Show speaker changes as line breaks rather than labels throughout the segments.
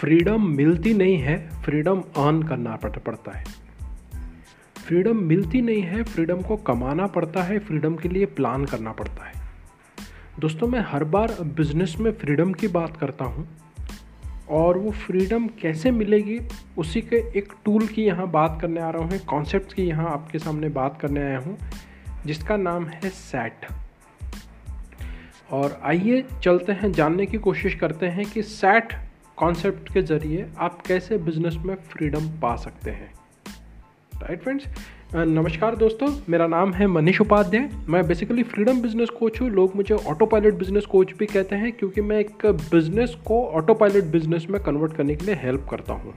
Freedom मिलती नहीं है, फ्रीडम अर्न करना पड़ता है। फ्रीडम मिलती नहीं है, फ्रीडम को कमाना पड़ता है, फ्रीडम के लिए प्लान करना पड़ता है। दोस्तों, मैं हर बार बिज़नेस में फ्रीडम की बात करता हूँ और वो फ्रीडम कैसे मिलेगी, उसी के एक टूल की यहाँ बात करने आ रहा हूँ कॉन्सेप्ट की यहाँ आपके सामने बात करने आया हूँ, जिसका नाम है सैट और आइए चलते हैं, जानने की कोशिश करते हैं कि सैट कॉन्सेप्ट के ज़रिए आप कैसे बिज़नेस में फ्रीडम पा सकते हैं? राइट फ्रेंड्स नमस्कार दोस्तों, मेरा नाम है मनीष उपाध्याय। मैं बेसिकली फ्रीडम बिज़नेस कोच हूँ। लोग मुझे ऑटो पायलट बिज़नेस कोच भी कहते हैं क्योंकि मैं एक बिज़नेस को ऑटो पायलट बिज़नेस में कन्वर्ट करने के लिए हेल्प करता हूँ।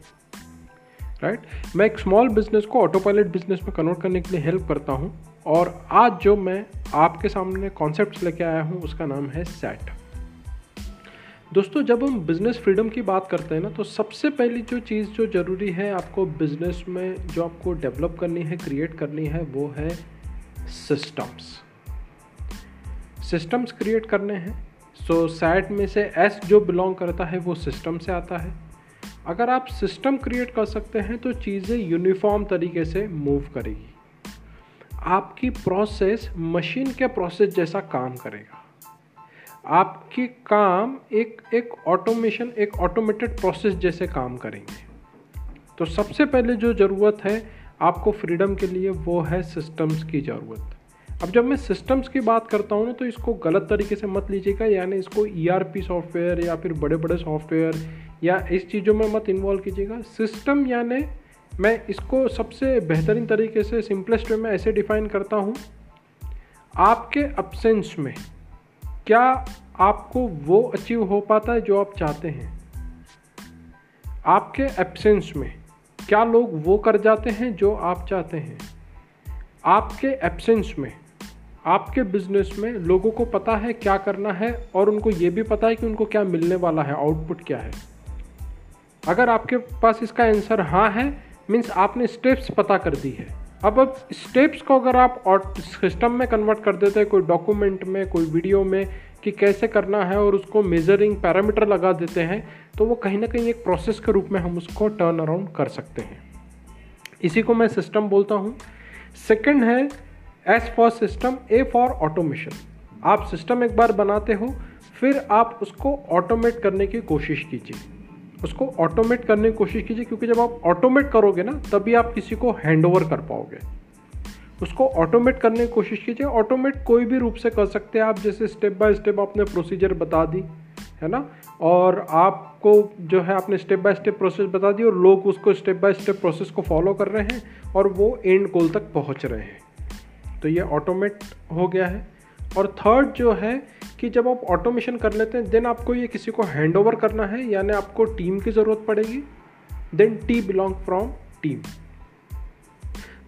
Right right? मैं एक स्मॉल बिज़नेस को ऑटो पायलट बिज़नेस में कन्वर्ट करने के लिए हेल्प करता हूँ। और आज जो मैं आपके सामने कॉन्सेप्ट लेके आया हूँ, उसका नाम है सैट दोस्तों जब हम बिज़नेस फ्रीडम की बात करते हैं ना तो सबसे पहली जो चीज़ जो ज़रूरी है आपको बिज़नेस में जो आपको डेवलप करनी है क्रिएट करनी है वो है सिस्टम्स सिस्टम्स क्रिएट करने हैं। सो so, सैट में से एस जो बिलोंग करता है वो सिस्टम से आता है। अगर आप सिस्टम क्रिएट कर सकते हैं तो चीज़ें यूनिफॉर्म तरीके से मूव करेगी। आपकी प्रोसेस मशीन के प्रोसेस जैसा काम करेगा। आपकी काम एक एक ऑटोमेशन एक ऑटोमेटेड प्रोसेस जैसे काम करेंगे। तो सबसे पहले जो ज़रूरत है आपको फ्रीडम के लिए वो है सिस्टम्स की ज़रूरत। अब जब मैं सिस्टम्स की बात करता हूँ ना तो इसको गलत तरीके से मत लीजिएगा, यानी इसको ई e सॉफ्टवेयर या फिर बड़े बड़े सॉफ्टवेयर या इस चीज़ों में मत इन्वॉल्व कीजिएगा। सिस्टम यानी मैं इसको सबसे बेहतरीन तरीके से सिंपलेस्ट वे में ऐसे डिफाइन करता हूँ। आपके अपसेंस में क्या आपको वो अचीव हो पाता है जो आप चाहते हैं? आपके एब्सेंस में क्या लोग वो कर जाते हैं जो आप चाहते हैं? आपके एब्सेंस में, आपके बिज़नेस में लोगों को पता है क्या करना है और उनको ये भी पता है कि उनको क्या मिलने वाला है आउटपुट क्या है? अगर आपके पास इसका आंसर हाँ है मीन्स आपने स्टेप्स पता कर दी है। अब अब स्टेप्स को अगर आप सिस्टम में कन्वर्ट कर देते हैं, कोई डॉक्यूमेंट में, कोई वीडियो में, कि कैसे करना है और उसको मेजरिंग पैरामीटर लगा देते हैं तो वो कहीं ना कहीं एक प्रोसेस के रूप में हम उसको टर्न अराउंड कर सकते हैं। इसी को मैं सिस्टम बोलता हूँ। सेकंड है S for system A for automation आप सिस्टम एक बार बनाते हो, फिर आप उसको ऑटोमेट करने की कोशिश कीजिए। उसको ऑटोमेट करने की कोशिश कीजिए, क्योंकि जब आप ऑटोमेट करोगे ना, तभी आप किसी को हैंड ओवर कर पाओगे। उसको ऑटोमेट करने की कोशिश कीजिए। ऑटोमेट कोई भी रूप से कर सकते हैं आप, जैसे स्टेप बाय स्टेप आपने प्रोसीजर बता दी, है ना? और आपको जो है, आपने स्टेप बाय स्टेप प्रोसेस बता दी और लोग उसको स्टेप बाय स्टेप प्रोसेस को फॉलो कर रहे हैं और वो एंड गोल तक पहुँच रहे हैं। तो ये ऑटोमेट हो गया है। और थर्ड जो है कि जब आप ऑटोमेशन कर लेते हैं देन आपको ये किसी को हैंड ओवर करना है, यानी आपको टीम की ज़रूरत पड़ेगी। Then T belong from team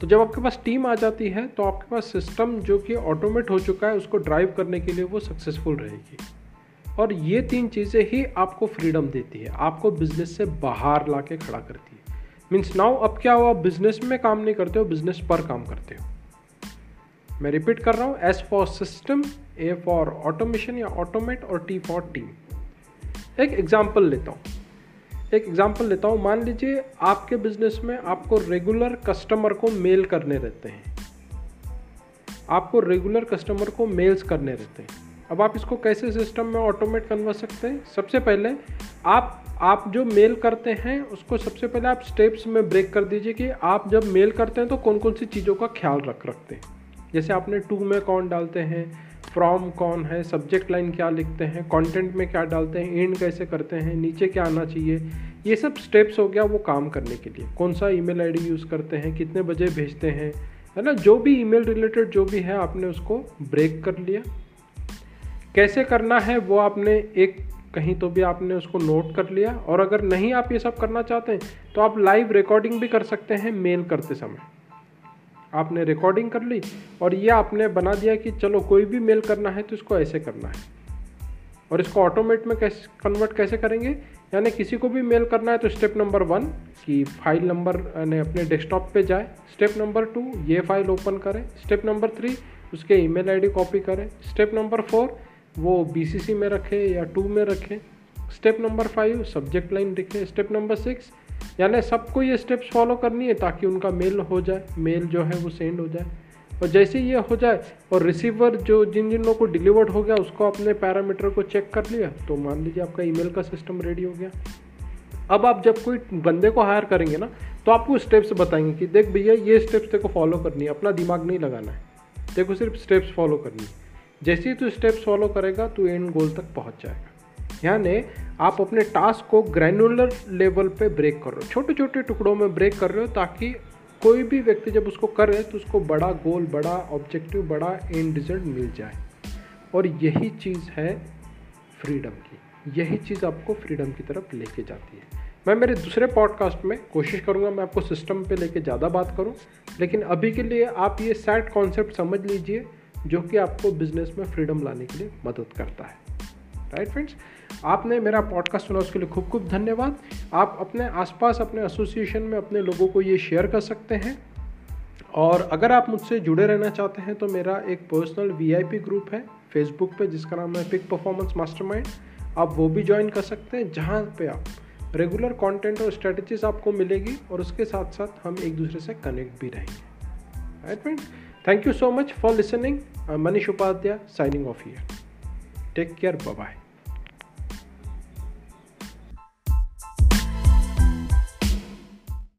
तो जब आपके पास टीम आ जाती है तो आपके पास सिस्टम जो कि ऑटोमेट हो चुका है, उसको ड्राइव करने के लिए वो सक्सेसफुल रहेगी। और ये तीन चीज़ें ही आपको फ्रीडम देती है। आपको बिज़नेस से बाहर ला के खड़ा करती है। मीन्स नाउ अब क्या हो आप बिज़नेस में काम नहीं करते हो बिज़नेस पर काम करते हो। मैं रिपीट कर रहा हूँ S for system A for automation या ऑटोमेट और टी फॉर टीम एक एग्ज़ाम्पल लेता हूँ। एक एग्ज़ाम्पल लेता हूँ, मान लीजिए आपके बिज़नेस में आपको रेगुलर कस्टमर को मेल करने रहते हैं। आपको रेगुलर कस्टमर को मेल्स करने रहते हैं। अब आप इसको कैसे सिस्टम में ऑटोमेट करवा सकते हैं? सबसे पहले आप आप जो मेल करते हैं, उसको सबसे पहले आप स्टेप्स में ब्रेक कर दीजिए कि आप जब मेल करते हैं तो कौन कौन सी चीज़ों का ख्याल रख, रखते हैं। जैसे आपने टू में कौन डालते हैं, फ्रॉम कौन है, सब्जेक्ट लाइन क्या लिखते हैं कंटेंट में क्या डालते हैं एंड कैसे करते हैं, नीचे क्या आना चाहिए, ये सब स्टेप्स हो गया वो काम करने के लिए। कौन सा ईमेल आईडी यूज़ करते हैं, कितने बजे भेजते हैं, है ना? जो भी ईमेल रिलेटेड जो भी है, आपने उसको ब्रेक कर लिया। कैसे करना है, वो आपने एक कहीं तो भी आपने उसको नोट कर लिया। और अगर नहीं आप ये सब करना चाहते हैं तो आप लाइव रिकॉर्डिंग भी कर सकते हैं मेल करते समय। आपने रिकॉर्डिंग कर ली और ये आपने बना दिया कि चलो कोई भी मेल करना है तो इसको ऐसे करना है। और इसको ऑटोमेट में कैसे कन्वर्ट कैसे करेंगे? यानी किसी को भी मेल करना है तो स्टेप नंबर वन कि फ़ाइल नंबर यानी अपने डेस्कटॉप पे जाए। स्टेप नंबर टू ये फ़ाइल ओपन करें। स्टेप नंबर थ्री उसके ईमेल आईडी कॉपी करें। स्टेप नंबर फोर वो बीसीसी में रखें या टू में रखें। Step number five subject line लिखें। स्टेप नंबर सिक्स यानी सबको ये स्टेप्स फॉलो करनी है ताकि उनका मेल हो जाए मेल जो है वो सेंड हो जाए। और जैसे ये हो जाए, और रिसीवर जो जिन जिन लोगों को डिलीवर्ड हो गया, उसको अपने पैरामीटर को चेक कर लिया तो मान लीजिए आपका ईमेल का सिस्टम रेडी हो गया। अब आप जब कोई बंदे को हायर करेंगे ना तो आपको स्टेप्स बताएँगे कि देख भैया, ये स्टेप्स तेको फॉलो करनी है, अपना दिमाग नहीं लगाना है। देखो सिर्फ़ स्टेप्स फॉलो करनी है। जैसे ही तू स्टेप्स फॉलो करेगा तो एंड गोल तक पहुँच जाएगा। यानी आप अपने टास्क को ग्रैनुलर लेवल पे ब्रेक कर रहे हो। छोटे छोटे टुकड़ों में ब्रेक कर रहे हो ताकि कोई भी व्यक्ति जब उसको कर करे तो उसको बड़ा गोल बड़ा ऑब्जेक्टिव बड़ा एंड रिज़ल्ट मिल जाए। और यही चीज़ है फ्रीडम की। यही चीज़ आपको फ्रीडम की तरफ़ लेके जाती है। मैं मेरे दूसरे पॉडकास्ट में कोशिश करूँगा मैं आपको सिस्टम पे लेके ज़्यादा बात करूँ, लेकिन अभी के लिए आप ये सेट कॉन्सेप्ट समझ लीजिए, जो कि आपको बिज़नेस में फ्रीडम लाने के लिए मदद करता है। राइट फ्रेंड्स आपने मेरा पॉडकास्ट सुना, उसके लिए खूब खूब धन्यवाद। आप अपने आसपास, अपने एसोसिएशन में, अपने लोगों को ये शेयर कर सकते हैं। और अगर आप मुझसे जुड़े रहना चाहते हैं तो मेरा एक पर्सनल वीआईपी ग्रुप है फेसबुक पे, जिसका नाम है पिक परफॉर्मेंस मास्टरमाइंड आप वो भी ज्वाइन कर सकते हैं, जहाँ पे आप रेगुलर कंटेंट और स्ट्रेटजीज आपको मिलेगी, और उसके साथ साथ हम एक दूसरे से कनेक्ट भी रहेंगे। Right friend thank you so much for listening Manish Upadhyay signing off here Take care. Bye bye.